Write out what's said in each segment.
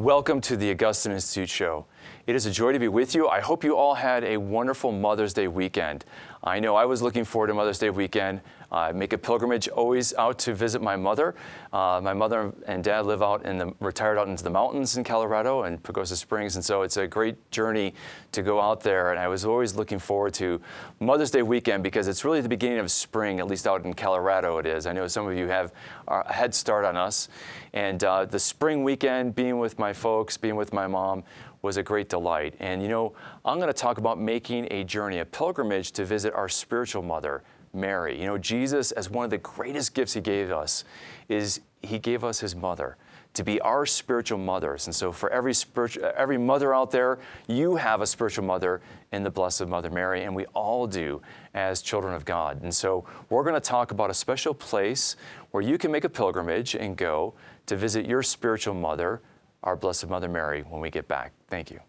Welcome to the Augustine Institute show. It is a joy to be with you. I hope you all had a wonderful Mother's Day weekend. I know I was looking forward to Mother's Day weekend. I make a pilgrimage always out to visit my mother. Uh, my mother and dad live out in the retired out into the mountains in Colorado and Pagosa Springs, and so it's a great journey to go out there. And I was always looking forward to Mother's Day weekend because it's really the beginning of spring, at least out in Colorado. It is. I know some of you have a head start on us, and uh, the spring weekend, being with my folks, being with my mom was a great delight. And you know, I'm going to talk about making a journey, a pilgrimage to visit our spiritual mother, Mary. You know, Jesus, as one of the greatest gifts he gave us, is he gave us his mother to be our spiritual mothers. And so, for every spiritual, every mother out there, you have a spiritual mother in the Blessed Mother Mary, and we all do as children of God. And so, we're going to talk about a special place where you can make a pilgrimage and go to visit your spiritual mother, our Blessed Mother Mary, when we get back. Thank you.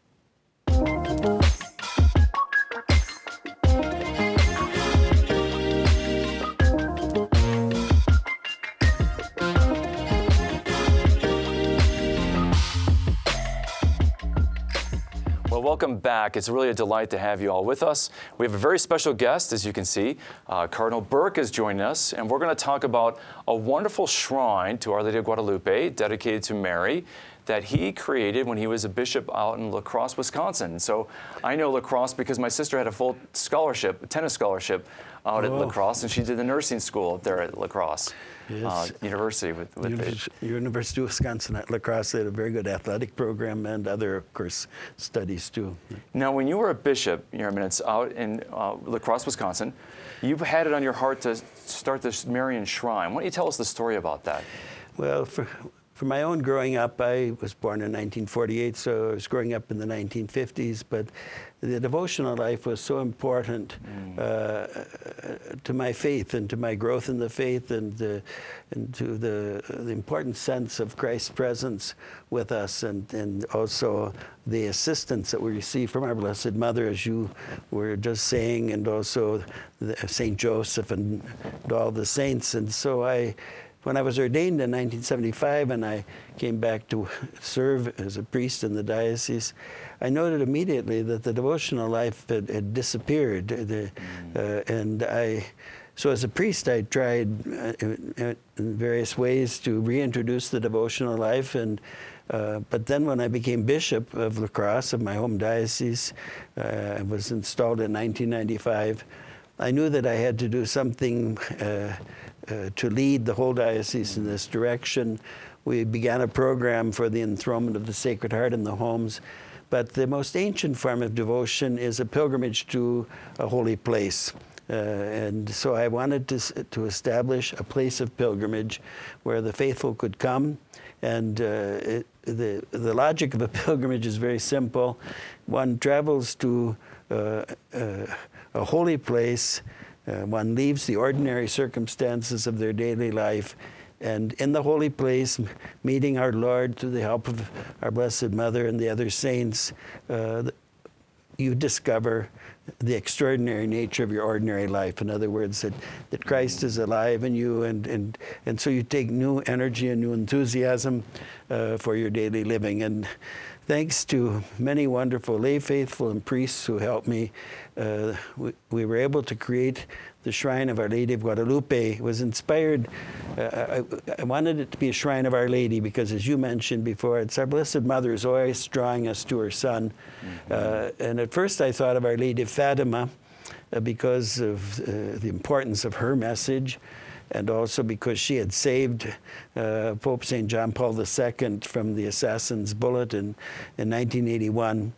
Well, welcome back. It's really a delight to have you all with us. We have a very special guest, as you can see. Uh, Cardinal Burke is joining us, and we're going to talk about a wonderful shrine to Our Lady of Guadalupe dedicated to Mary that he created when he was a bishop out in La Crosse, Wisconsin. So I know La Crosse because my sister had a full scholarship, a tennis scholarship out oh. at La Crosse, and she did the nursing school up there at La Crosse yes. uh, University. With, with University, University of Wisconsin at La Crosse, they had a very good athletic program and other, of course, studies too. Now, when you were a bishop, your eminence, out in uh, La Crosse, Wisconsin, You've had it on your heart to start this Marian shrine. Why don't you tell us the story about that? Well, for, for my own growing up, I was born in 1948, so I was growing up in the 1950s, but the devotional life was so important mm. uh, to my faith and to my growth in the faith and, uh, and to the, the important sense of Christ's presence with us and, and also the assistance that we receive from our Blessed Mother, as you were just saying, and also St. Joseph and, and all the saints. And so I when I was ordained in 1975 and I came back to serve as a priest in the diocese, I noted immediately that the devotional life had, had disappeared. The, uh, and I, so as a priest, I tried uh, in various ways to reintroduce the devotional life. And, uh, but then when I became bishop of La Crosse, of my home diocese, uh, I was installed in 1995, I knew that I had to do something uh, to lead the whole diocese in this direction. We began a program for the enthronement of the Sacred Heart in the homes. But the most ancient form of devotion is a pilgrimage to a holy place. Uh, and so I wanted to, to establish a place of pilgrimage where the faithful could come. And uh, it, the, the logic of a pilgrimage is very simple. One travels to uh, uh a holy place uh, one leaves the ordinary circumstances of their daily life and in the holy place, meeting our Lord through the help of our Blessed Mother and the other saints, uh, you discover the extraordinary nature of your ordinary life. In other words, that, that Christ is alive in you, and, and, and so you take new energy and new enthusiasm uh, for your daily living. And thanks to many wonderful lay faithful and priests who helped me, uh, we, we, were able to create the Shrine of Our Lady of Guadalupe. It was inspired, uh, I, I, wanted it to be a Shrine of Our Lady because, as you mentioned before, it's our Blessed Mother is always drawing us to her Son. Mm-hmm. Uh, and at first I thought of Our Lady of Fatima uh, because of uh, the importance of her message and also because she had saved uh, Pope St. John Paul II from the assassin's bullet in, in 1981.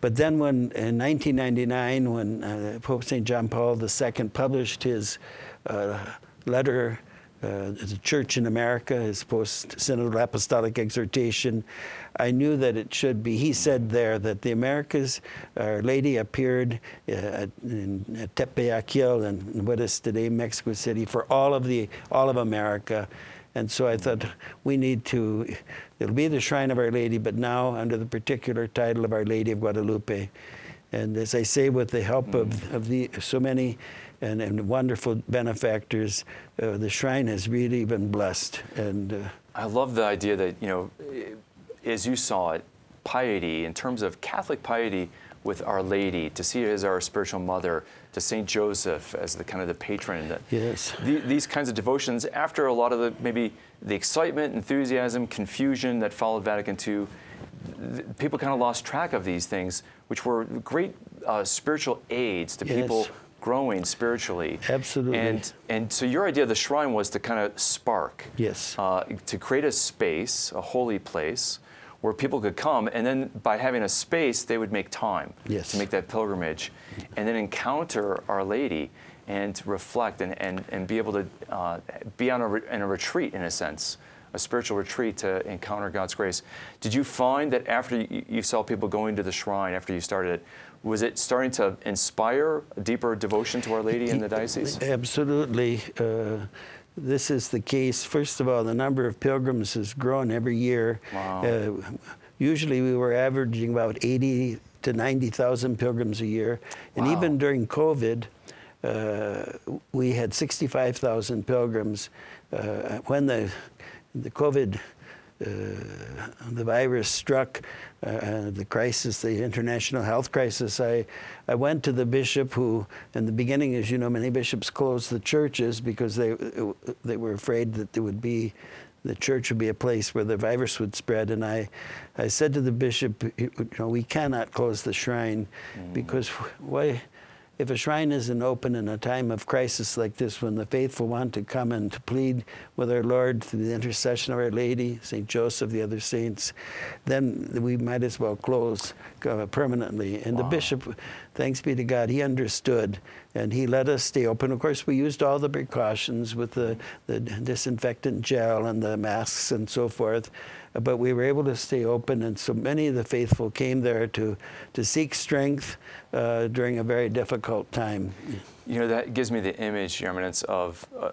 But then, when in 1999, when uh, Pope St. John Paul II published his uh, letter uh, the Church in America, his post synodal apostolic exhortation, I knew that it should be. He said there that the Americas, Our Lady appeared uh, in Tepeyac Hill and what is today Mexico City for all of the all of America. And so I thought we need to, it'll be the Shrine of Our Lady, but now under the particular title of Our Lady of Guadalupe. And as I say, with the help of, of the, so many and, and wonderful benefactors, uh, the shrine has really been blessed. And uh, I love the idea that, you know, as you saw it, piety in terms of Catholic piety with Our Lady, to see her as our spiritual mother, to Saint Joseph as the kind of the patron. That, Yes. the- these kinds of devotions, after a lot of the maybe the excitement, enthusiasm, confusion that followed Vatican II, th- people kind of lost track of these things, which were great uh, spiritual aids to people Yes. Growing spiritually. Absolutely. And and so your idea of the shrine was to kind of spark. Yes. Uh, to create a space, a holy place, where people could come, and then by having a space, they would make time Yes. to make that pilgrimage, and then encounter Our Lady and reflect and, and, and be able to uh, be on a, re- in a retreat in a sense, a spiritual retreat to encounter God's grace. Did you find that after you, you saw people going to the shrine after you started it, was it starting to inspire a deeper devotion to Our Lady in the diocese? Absolutely. Uh, this is the case. First of all, the number of pilgrims has grown every year. Wow. Uh, usually we were averaging about 80 to 90,000 pilgrims a year. And Wow. even during COVID, uh, we had 65,000 pilgrims. Uh, when the, the COVID Uh, the virus struck, uh, uh, the crisis, the international health crisis, I, I went to the bishop who, in the beginning, as you know, many bishops closed the churches because they, they were afraid that there would be, the church would be a place where the virus would spread. And I, I said to the bishop, you know, we cannot close the shrine mm. because why? If a shrine isn't open in a time of crisis like this, when the faithful want to come and to plead with our Lord through the intercession of Our Lady, St. Joseph, the other saints, then we might as well close uh, permanently. And the bishop, thanks be to God, he understood and he let us stay open. Of course, we used all the precautions with the, the disinfectant gel and the masks and so forth but we were able to stay open, and so many of the faithful came there to, to seek strength uh, during a very difficult time. You know, that gives me the image, Your Eminence, of uh,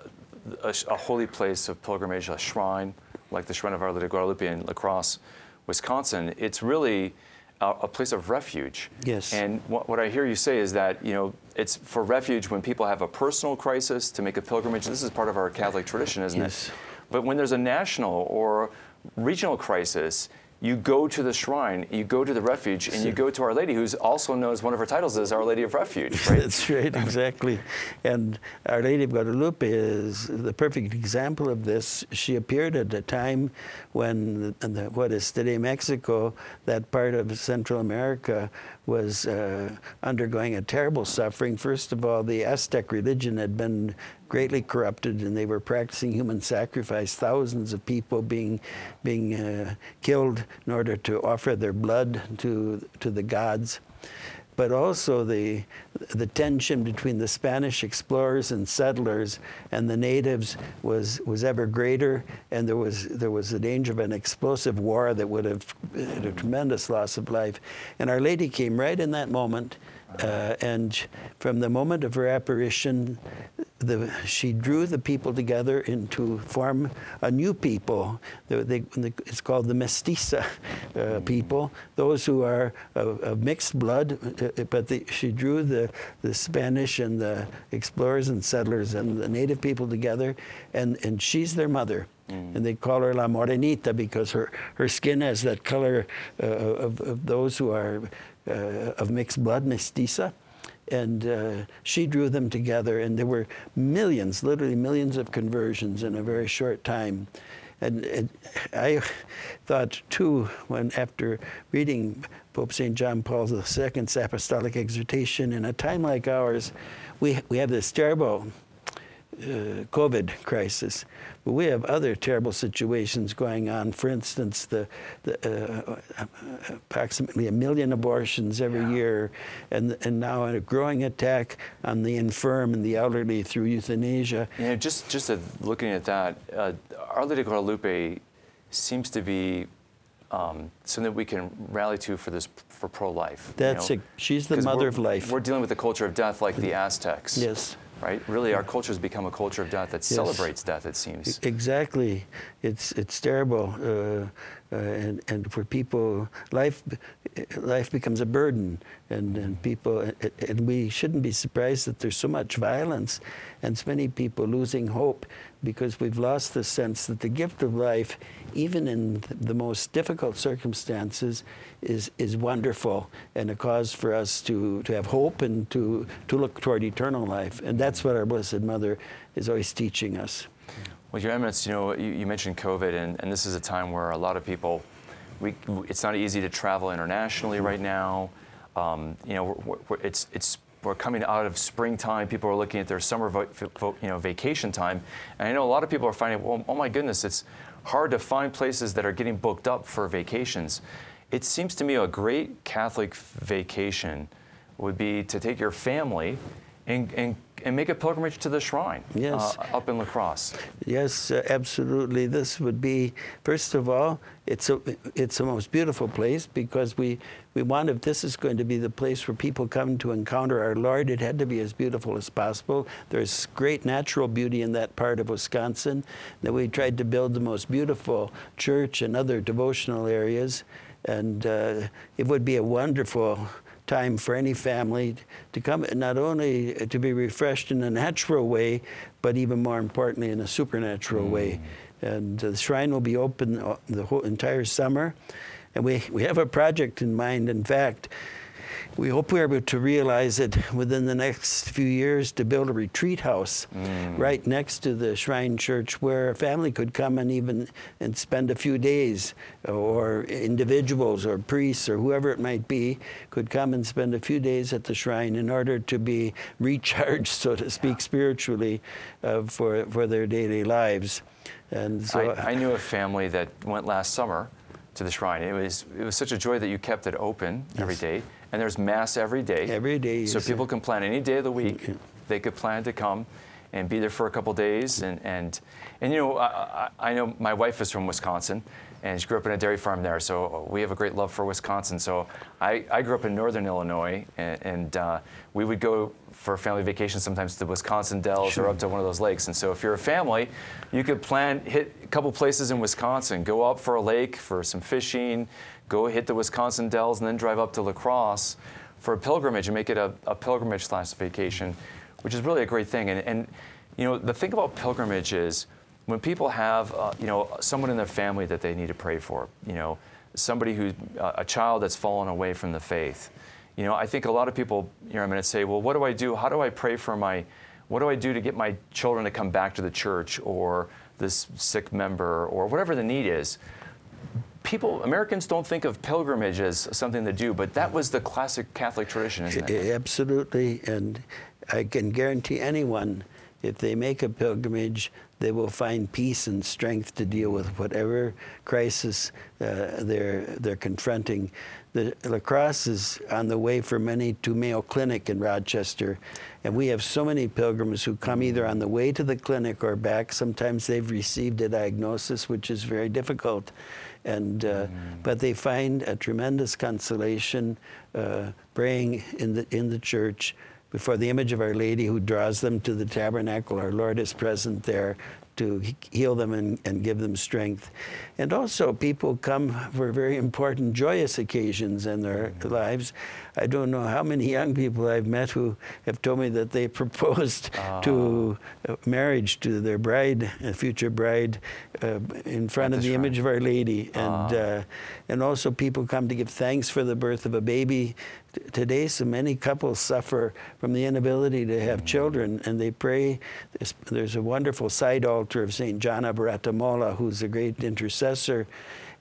a, a holy place of pilgrimage, a shrine, like the Shrine of Our Lady of Guadalupe in La Crosse, Wisconsin. It's really a, a place of refuge. Yes. And what, what I hear you say is that, you know, it's for refuge when people have a personal crisis to make a pilgrimage. This is part of our Catholic tradition, isn't Yes. it? But when there's a national or regional crisis, you go to the shrine, you go to the refuge, and you go to Our Lady, who's also known as one of her titles is Our Lady of Refuge, right? That's right, exactly. And Our Lady of Guadalupe is the perfect example of this. She appeared at a time when the, the, what is today Mexico, that part of Central America, was uh, undergoing a terrible suffering. First of all, the Aztec religion had been greatly corrupted, and they were practicing human sacrifice. Thousands of people being being uh, killed in order to offer their blood to to the gods but also the, the tension between the Spanish explorers and settlers and the natives was, was ever greater, and there was, there was the danger of an explosive war that would have a tremendous loss of life. And Our Lady came right in that moment, uh, and from the moment of her apparition, the, she drew the people together into form a new people. They, they, it's called the mestiza uh, people, those who are of, of mixed blood. uh, But the, she drew the, the Spanish and the explorers and settlers and the native people together, and, and she's their mother. And they call her La Morenita because her, her skin has that color uh, of, of those who are uh, of mixed blood, mestiza and uh, she drew them together, and there were millions, literally millions of conversions in a very short time. And, and I thought too, when after reading Pope St. John Paul II's apostolic exhortation, in a time like ours, we, we have this terrible uh, COVID crisis, but we have other terrible situations going on. For instance, the, the uh, approximately a million abortions every year, and and now a growing attack on the infirm and the elderly through euthanasia. You know, just just uh, looking at that, uh, Our Lady of Guadalupe seems to be um, something that we can rally to for this for pro-life. you That's know? a, she's the mother of life. We're dealing with the culture of death like the Aztecs. Yes. Right. Really, our culture has become a culture of death that celebrates death. It seems. Exactly, it's it's terrible. Uh, uh, and, and for people, life, life becomes a burden, and, and people, and we shouldn't be surprised that there's so much violence and so many people losing hope because we've lost the sense that the gift of life, even in the most difficult circumstances, is, is wonderful and a cause for us to, to have hope and to, to look toward eternal life. And that's what our Blessed Mother is always teaching us. Well, Your Eminence, you know, you, you mentioned COVID, and, and, this is a time where a lot of people, we, it's not easy to travel internationally right now. Um, you know, we're, we're, it's, it's, we're coming out of springtime. People are looking at their summer, vo- vo- you know, vacation time, and I know a lot of people are finding, well, oh my goodness, it's hard to find places that are getting booked up for vacations. It seems to me a great Catholic vacation would be to take your family and, and and make a pilgrimage to the shrine yes. uh, up in La Crosse. Yes, uh, absolutely. This would be, first of all, it's a, it's the most beautiful place because we, we want, if this is going to be the place where people come to encounter our Lord, it had to be as beautiful as possible. There's great natural beauty in that part of Wisconsin. That we tried to build the most beautiful church and other devotional areas. And uh, it would be a wonderful time for any family to come, not only to be refreshed in a natural way, but even more importantly in a supernatural mm. way. And the shrine will be open uh, the whole entire summer. And we, we have a project in mind. In fact, we hope we're able to realize it within the next few years to build a retreat house mm. right next to the Shrine Church where a family could come and even and spend a few days or individuals or priests or whoever it might be could come and spend a few days at the shrine in order to be recharged, so to speak, spiritually uh, for, for their daily lives. And so I, I knew a family that went last summer to the shrine. It was it was such a joy that you kept it open yes. every day and there's mass every day. Every day. So people can plan any day of the week. They could plan to come and be there for a couple days. And, and, and you know, I, I know my wife is from Wisconsin, and she grew up in a dairy farm there. So we have a great love for Wisconsin. So I, I grew up in northern Illinois, and, and uh, we would go for family vacation sometimes to Wisconsin Dells sure. or up to one of those lakes. And so if you're a family, you could plan, hit a couple places in Wisconsin, go up for a lake for some fishing, go hit the Wisconsin Dells, and then drive up to La Crosse for a pilgrimage and make it a, a pilgrimage slash vacation, which is really a great thing. And, and, you know, the thing about pilgrimage is when people have, uh, you know, someone in their family that they need to pray for, you know, somebody who's uh, a child that's fallen away from the faith. You know, I think a lot of people, you know, I'm going to say, well, what do I do? How do I pray for my, what do I do to get my children to come back to the church or this sick member or whatever the need is? people, Americans don't think of pilgrimage as something to do, but that was the classic Catholic tradition, isn't it? Absolutely. And I can guarantee anyone, if they make a pilgrimage, they will find peace and strength to deal with whatever crisis uh, they're, they're confronting. The La Crosse is on the way for many to Mayo Clinic in Rochester, and we have so many pilgrims who come either on the way to the clinic or back. Sometimes they've received a diagnosis, which is very difficult. And, uh, mm. But they find a tremendous consolation uh, praying in the, in the church before the image of Our Lady who draws them to the tabernacle. Our Lord is present there to heal them and, and give them strength. And also, people come for very important, joyous occasions in their mm-hmm. lives. I don't know how many young people I've met who have told me that they proposed uh. to uh, marriage to their bride, a future bride, uh, in front of the shrine. image of Our Lady. And, uh. and also, people come to give thanks for the birth of a baby today so many couples suffer from the inability to have children and they pray there's, there's a wonderful side altar of st Gianna Beretta Molla who's a great intercessor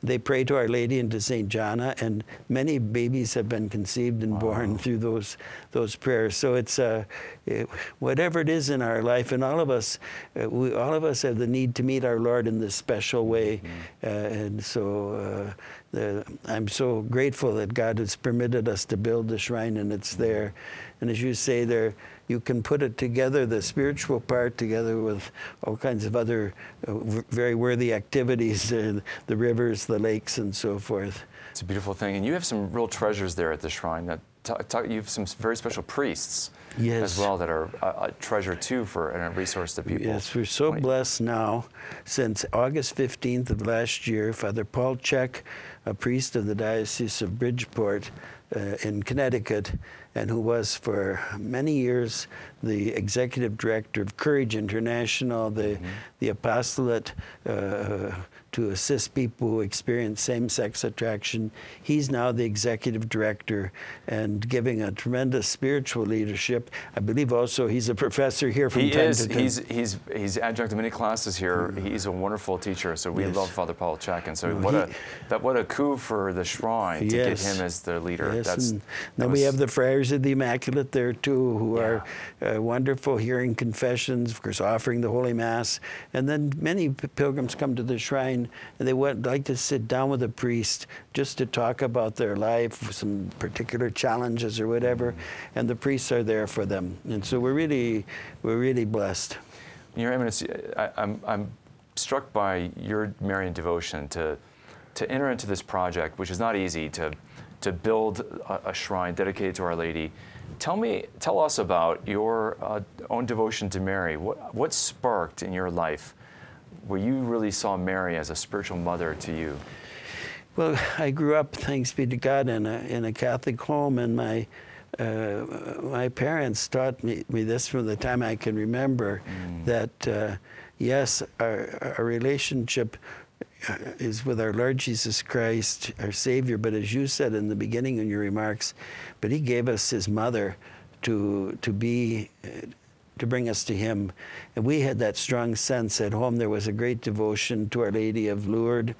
they pray to Our Lady and to Saint Gianna, and many babies have been conceived and wow. born through those those prayers. So it's uh, it, whatever it is in our life, and all of us, uh, we all of us have the need to meet our Lord in this special way, mm-hmm. uh, and so. Uh, the, I'm so grateful that God has permitted us to build the shrine and it's there. And as you say, there you can put it together, the spiritual part together with all kinds of other uh, very worthy activities, uh, the rivers, the lakes, and so forth. It's a beautiful thing. And you have some real treasures there at the shrine that you have some very special priests Yes. as well that are a, a treasure too for and a resource to people. Yes, we're so blessed now. Since August 15th of last year, Father Paul Check, a priest of the Diocese of Bridgeport uh, in Connecticut, and who was for many years the executive director of Courage International, the, the apostolate uh, to assist people who experience same sex attraction. He's now the executive director and giving a tremendous spiritual leadership. I believe also he's a professor here from He time is. to time. He's he's he's adjunct to many classes here. He's a wonderful teacher. So we Yes. love Father Paul Check, and so No, what he- a that what a coup for the shrine to Yes. get him as the leader. Yes, That's and that then we have the Friars of the Immaculate there too, who are uh, wonderful, hearing confessions, of course, offering the Holy Mass, and then many pilgrims come to the shrine and they would like to sit down with a priest just to talk about their life, some particular challenges or whatever, and the priests are there for them, and so we're really, we're really blessed. Your Eminence, I, I'm, I'm struck by your Marian devotion to, to enter into this project, which is not easy, to, to build a, a shrine dedicated to Our Lady. Tell me, tell us about your uh, own devotion to Mary. What, what sparked in your life where you really saw Mary as a spiritual mother to you? Well, I grew up, thanks be to God, in a, in a Catholic home, and my uh, my parents taught me, me this from the time I can remember that uh, yes, our, our relationship uh, is with our Lord Jesus Christ, our Savior, but as you said in the beginning in your remarks, but He gave us His mother to to be. To bring us to Him. And we had that strong sense at home. There was a great devotion to Our Lady of Lourdes.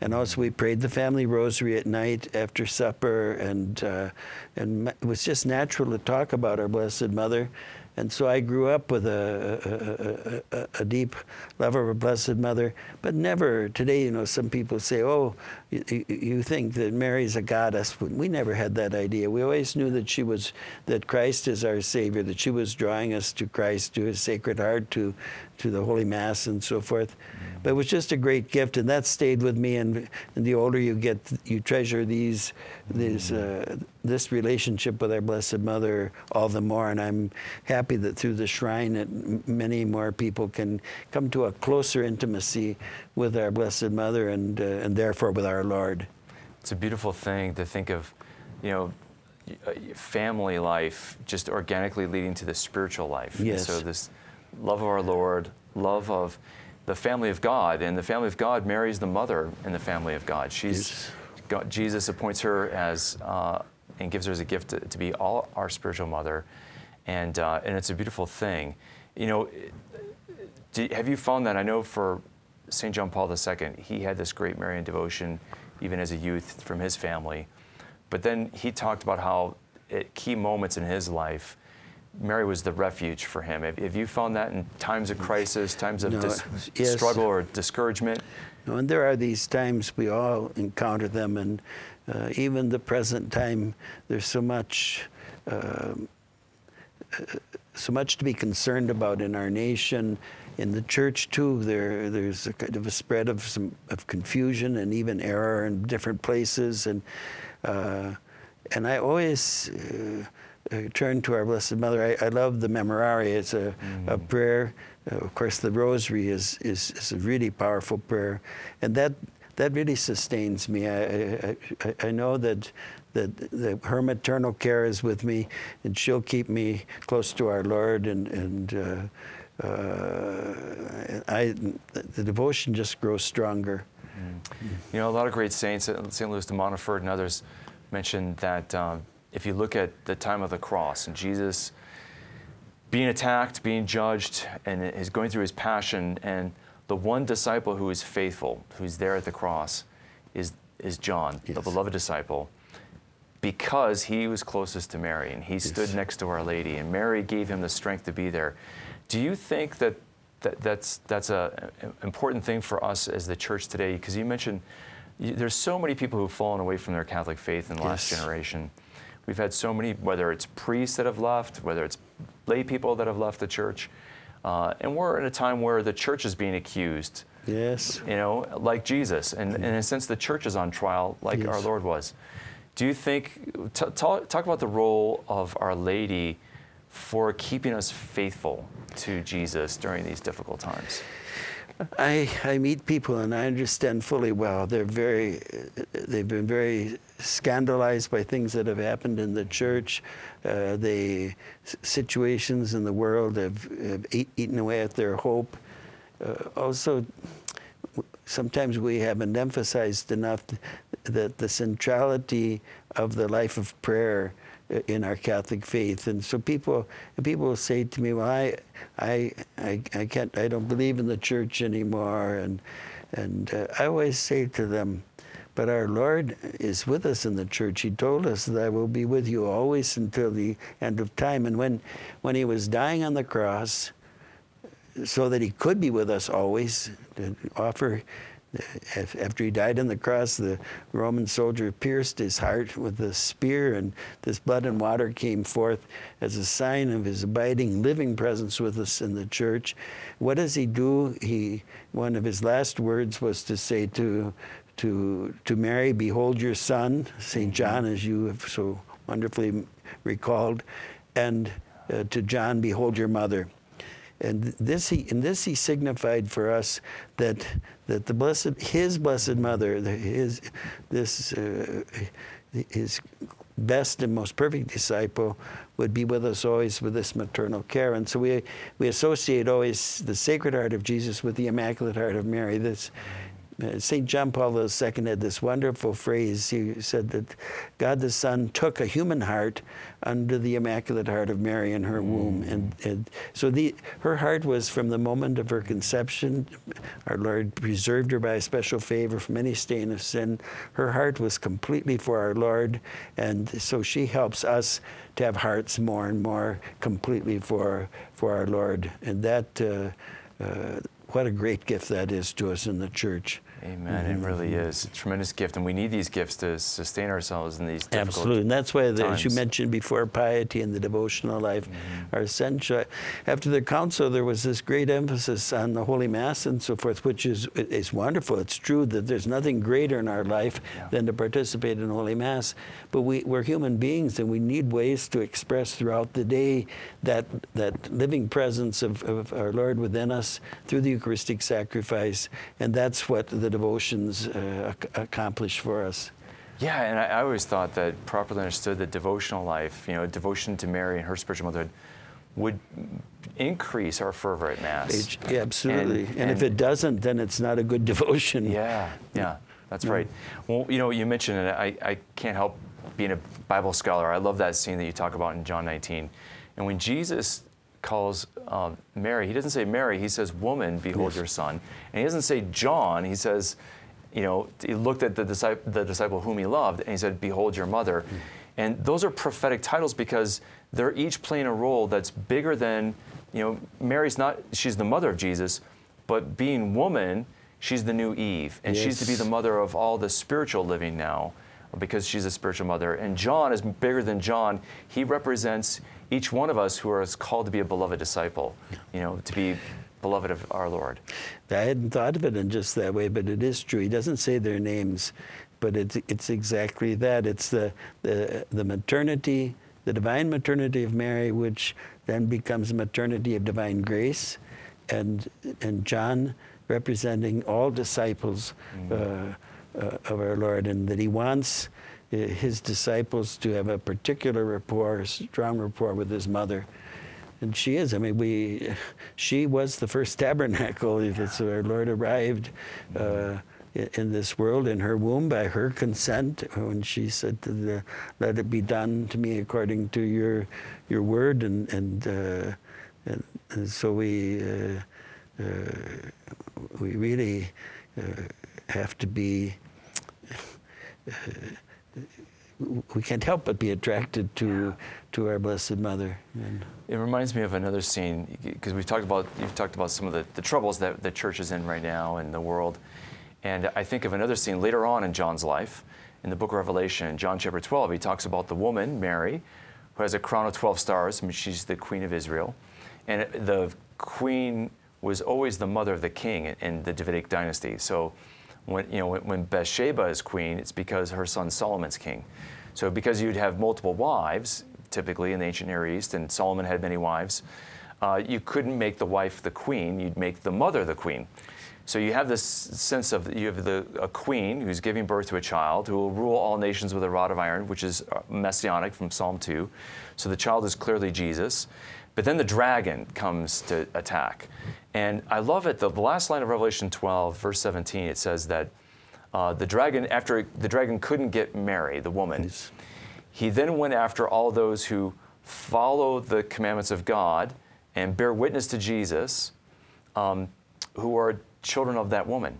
And also, we prayed the family rosary at night after supper, and uh, and it was just natural to talk about our Blessed Mother. And so I grew up with a, a, a, a deep love of a Blessed Mother, but never today. You know, some people say, "Oh, you, you think that Mary's a goddess." We never had that idea. We always knew that she was that Christ is our Savior, that she was drawing us to Christ, to His Sacred Heart, to to the Holy Mass, and so forth. But it was just a great gift, and that stayed with me. And, and the older you get, you treasure these, these, uh, this relationship with our Blessed Mother all the more. And I'm happy that through the shrine, that many more people can come to a closer intimacy with our Blessed Mother, and uh, and therefore with our Lord. It's a beautiful thing to think of, you know, uh, family life just organically leading to the spiritual life. And Yes. so this love of our Lord, love of the family of God, and the family of God marries the mother in the family of God. She's God, Jesus appoints her as uh, and gives her as a gift to, to be all our spiritual mother, and uh, and it's a beautiful thing. You know, do, have you found that? I know for St. John Paul II, he had this great Marian devotion even as a youth from his family. But then he talked about how at key moments in his life, Mary was the refuge for him. Have, have you found that in times of crisis, times of No, dis- yes. struggle or discouragement? No, and there are these times we all encounter them, and uh, even the present time, there's so much, um, uh, so much to be concerned about in our nation, in the church too. There, there's a kind of a spread of some of confusion and even error in different places, and uh, and I always. Uh, uh, turn to our Blessed Mother. I, I love the Memorare. It's a, a prayer. Uh, of course, the Rosary is, is, is a really powerful prayer, and that that really sustains me. I, I, I- know that that the, her maternal care is with me, and she'll keep me close to our Lord, and and uh, uh, I the devotion just grows stronger. You know, a lot of great saints, uh, St. Louis de Montfort and others, mentioned that um, if you look at the time of the cross and Jesus being attacked, being judged, and is going through his passion, and the one disciple who is faithful, who's there at the cross, is, is John, the beloved disciple, because he was closest to Mary and he stood next to Our Lady, and Mary gave him the strength to be there. Do you think that, that that's, that's a, an important thing for us as the church today? Because you mentioned there's so many people who've fallen away from their Catholic faith in the last generation. We've had so many, whether it's priests that have left, whether it's lay people that have left the church. Uh, and we're in a time where the church is being accused, Yes. you know, like Jesus. And, and in a sense, the church is on trial, like our Lord was. Do you think, t- talk, talk about the role of Our Lady for keeping us faithful to Jesus during these difficult times? I, I meet people and I understand fully well. They're very, they've been very scandalized by things that have happened in the church. Uh, the situations in the world have, have eat, eaten away at their hope. Uh, also, sometimes we haven't emphasized enough that the centrality of the life of prayer in our Catholic faith. And so people people say to me, "Well, I I I, I can't I don't believe in the church anymore." And and uh, I always say to them, "But our Lord is with us in the church. He told us that I will be with you always until the end of time." And when when he was dying on the cross, so that he could be with us always, to offer after he died on the cross, the Roman soldier pierced his heart with a spear, and this blood and water came forth as a sign of his abiding, living presence with us in the church. What does he do? He one of his last words was to say to to to Mary, "Behold your son," Saint mm-hmm. John, as you have so wonderfully recalled, and uh, to John, "Behold your mother." And this he, in this he signified for us that, that the blessed, his blessed mother, his, this, uh, his best and most perfect disciple would be with us always with this maternal care. And so we, we associate always the Sacred Heart of Jesus with the Immaculate Heart of Mary. This, St. John Paul II had this wonderful phrase. He said that God the Son took a human heart under the Immaculate Heart of Mary in her mm. womb. And, and so the, her heart was from the moment of her conception. Our Lord preserved her by a special favor from any stain of sin. Her heart was completely for our Lord. And so she helps us to have hearts more and more completely for, for our Lord. And that, uh, uh, what a great gift that is to us in the church. Amen. Mm-hmm. It really is a tremendous gift, and we need these gifts to sustain ourselves in these difficult Absolutely, and that's why, the, as you mentioned before, piety and the devotional life mm-hmm. are essential. After the council, there was this great emphasis on the Holy Mass and so forth, which is is wonderful. It's true that there's nothing greater in our life yeah. than to participate in Holy Mass, but we, we're human beings, and we need ways to express throughout the day that that living presence of, of our Lord within us through the Eucharistic sacrifice, and that's what the devotions uh, accomplish for us. Yeah, and I, I, always thought that properly understood the devotional life, you know, devotion to Mary and her spiritual motherhood would increase our fervor at Mass. Yeah, absolutely. And, and, and, if it doesn't, then it's not a good devotion. Yeah, yeah, that's right. Well, you know, you mentioned it. I, I can't help being a Bible scholar. I love that scene that you talk about in John 19. And when Jesus calls um, Mary, he doesn't say Mary, he says, Woman, behold yes. your son. And he doesn't say John, he says, you know, he looked at the disciple, the disciple whom he loved, and he said, Behold your mother. Mm. And those are prophetic titles because they're each playing a role that's bigger than, you know, Mary's not, she's the mother of Jesus, but being woman, she's the new Eve. And yes. she's to be the mother of all the spiritual living now because she's a spiritual mother. And John is bigger than John. He represents each one of us who are called to be a beloved disciple, you know, to be beloved of our Lord. I hadn't thought of it in just that way, but it is true. He doesn't say their names, but it's, it's exactly that. It's the, the, the maternity, the divine maternity of Mary, which then becomes maternity of divine grace, and, and John representing all disciples mm. uh, uh, of our Lord, and that he wants his disciples to have a particular rapport, a strong rapport with his mother. And she is. I mean, we, she was the first tabernacle. Yeah. our Lord arrived uh, in this world in her womb by her consent when she said, the, "Let it be done to me according to your your word." And and, uh, and, and, so we uh, uh we really uh, have to be uh, we can't help but be attracted to to our Blessed Mother. And it reminds me of another scene because we've talked about you've talked about some of the, the troubles that the church is in right now in the world, and I think of another scene later on in John's life in the Book of Revelation, John chapter 12. He talks about the woman Mary, who has a crown of 12 stars. I mean, she's the Queen of Israel, and the Queen was always the mother of the king in the Davidic dynasty. So when, you know, when, Bathsheba is queen, it's because her son Solomon's king. So because you'd have multiple wives, typically in the ancient Near East, and Solomon had many wives, uh, you couldn't make the wife the queen, you'd make the mother the queen. So you have this sense of you have the, a queen who's giving birth to a child who will rule all nations with a rod of iron, which is uh, messianic from Psalm 2. So the child is clearly Jesus. But then the dragon comes to attack. And I love it. The, the last line of Revelation 12, verse 17, it says that uh, the dragon, after the dragon couldn't get Mary, the woman, Yes. he then went after all those who follow the commandments of God and bear witness to Jesus, um, who are children of that woman.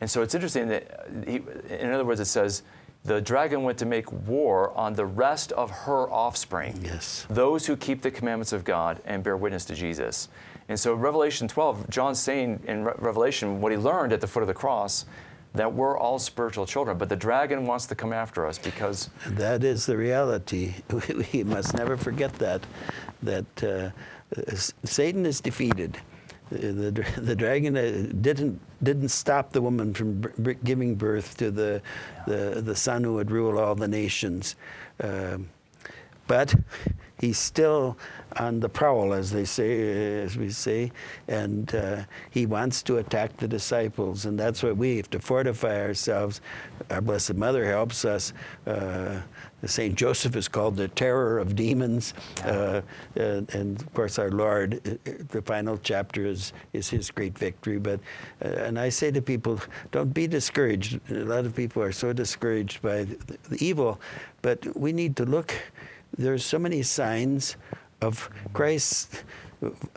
And so it's interesting that, he, in other words, it says, the dragon went to make war on the rest of her offspring. Yes. Those who keep the commandments of God and bear witness to Jesus. And so, Revelation 12, John's saying in Re- Revelation what he learned at the foot of the cross that we're all spiritual children, but the dragon wants to come after us because That is the reality. We must never forget that. That uh, Satan is defeated. The, the, dragon uh, didn't didn't stop the woman from giving birth to the, the the son who would rule all the nations, um, but he's still on the prowl, as they say, as we say, and uh, he wants to attack the disciples, and that's why we have to fortify ourselves. Our Blessed Mother helps us. Uh, Saint Joseph is called the terror of demons, uh, and, and of course our Lord. uh, The final chapter is is His great victory. But uh, and I say to people, don't be discouraged. A lot of people are so discouraged by the, the evil, but we need to look there's so many signs of Christ,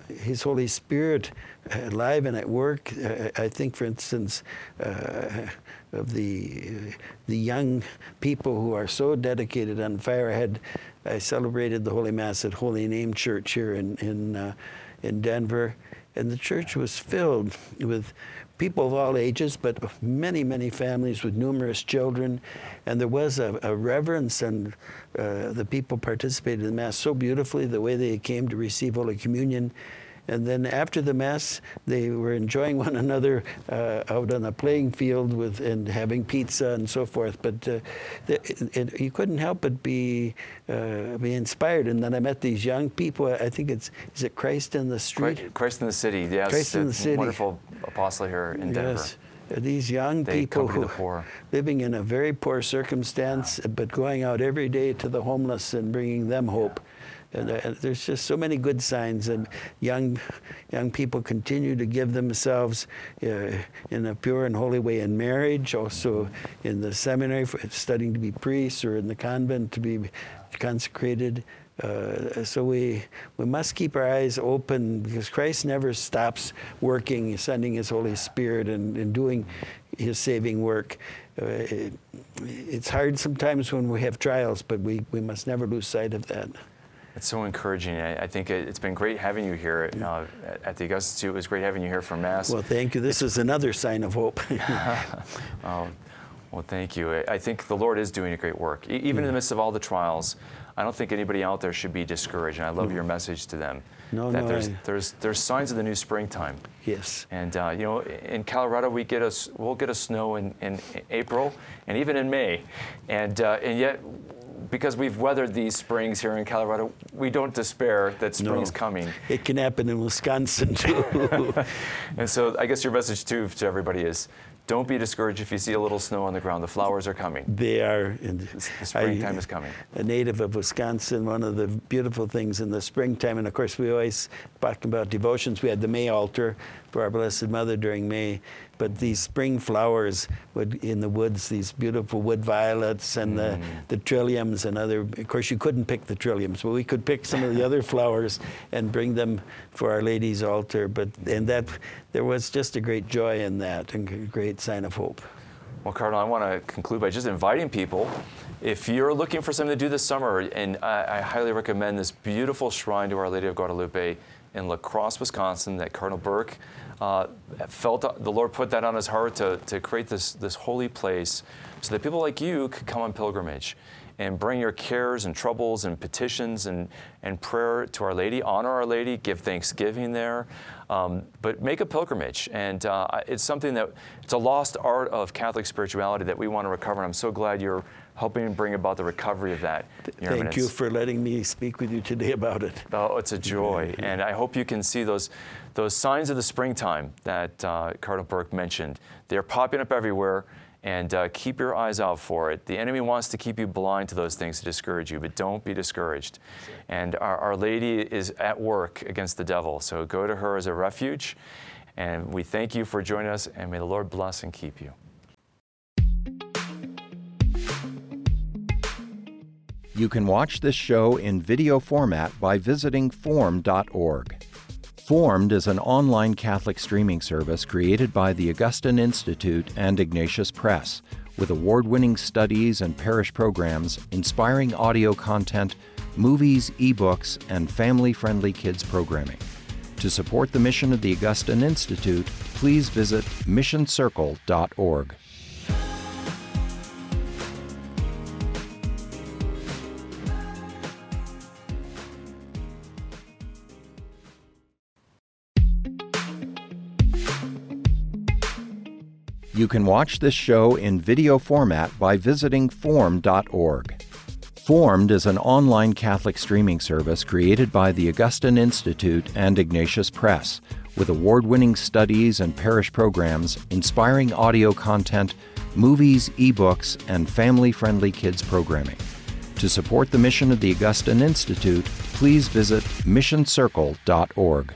His Holy Spirit alive and at work. Uh, I think, for instance, uh, of the the young people who are so dedicated on fire. I I celebrated the Holy Mass at Holy Name Church here in in uh, in Denver, and the church was filled with people of all ages, but many, many families with numerous children. And there was a, a reverence, and uh, the people participated in the Mass so beautifully, the way they came to receive Holy Communion. And then after the Mass, they were enjoying one another uh, out on a playing field with, and having pizza and so forth. But uh, it, it, you couldn't help but be, uh, be inspired. And then I met these young people. I think it's, is it Christ in the Street? Christ, in the City, yes, Christ in the City. wonderful apostle here in Denver. Yes. These young They people who the living in a very poor circumstance, but going out every day to the homeless and bringing them hope. And, uh, there's just so many good signs, and young, young people continue to give themselves uh, in a pure and holy way in marriage, also in the seminary for studying to be priests, or in the convent to be consecrated. Uh, so we we must keep our eyes open because Christ never stops working, sending His Holy Spirit and, and doing His saving work. Uh, it- it's hard sometimes when we have trials, but we, we must never lose sight of that. It's so encouraging. I, I think it, it's been great having you here uh, at, at the Augustine Institute. It was great having you here for Mass. Well, thank you. This is another sign of hope. Um, well, thank you. I, I think the Lord is doing a great work. E- even in the midst of all the trials, I don't think anybody out there should be discouraged. And I love your message to them. No, that no, there's, I- there's, there's signs of the new springtime. yes. And uh, you know, in Colorado, we get us we'll get a snow in, in April and even in May, and uh, and yet, because we've weathered these springs here in Colorado, we don't despair that spring's No. coming. It can happen in Wisconsin too. And so, I guess your message too to everybody is, don't be discouraged if you see a little snow on the ground. The flowers are coming. they are. And The springtime is coming. a native of Wisconsin, one of the beautiful things in the springtime, and of course we always talk about devotions. We had the May altar for our Blessed Mother during May, but these spring flowers would in the woods, these beautiful wood violets and the, mm. the trilliums and other. Of course, you couldn't pick the trilliums, but we could pick some of the other flowers and bring them for Our Lady's altar. But and that there was just a great joy in that and a great sign of hope. Well, Cardinal, I want to conclude by just inviting people. If you're looking for something to do this summer, and I, I highly recommend this beautiful shrine to Our Lady of Guadalupe in La Crosse, Wisconsin, that Cardinal Burke uh, felt the Lord put that on his heart to, to create this, this holy place so that people like you could come on pilgrimage and bring your cares and troubles and petitions and, and prayer to Our Lady, honor Our Lady, give thanksgiving there. Um, but make a pilgrimage. And uh, it's something that, it's a lost art of Catholic spirituality that we want to recover. And I'm so glad you're helping bring about the recovery of that. Thank Eminence. you for letting me speak with you today about it. Oh, it's a joy. and I hope you can see those, those signs of the springtime that uh, Cardinal Burke mentioned. They're popping up everywhere and uh, keep your eyes out for it. The enemy wants to keep you blind to those things to discourage you, but don't be discouraged. And our, our Lady is at work against the devil, so go to her as a refuge. And we thank you for joining us, and may the Lord bless and keep you. You can watch this show in video format by visiting formed.org. Formed is an online Catholic streaming service created by the Augustine Institute and Ignatius Press, with award winning studies and parish programs, inspiring audio content, movies, ebooks, and family friendly kids programming. To support the mission of the Augustine Institute, please visit missioncircle.org. You can watch this show in video format by visiting formed.org. Formed is an online Catholic streaming service created by the Augustine Institute and Ignatius Press, with award winning studies and parish programs, inspiring audio content, movies, ebooks, and family friendly kids programming. To support the mission of the Augustine Institute, please visit missioncircle.org.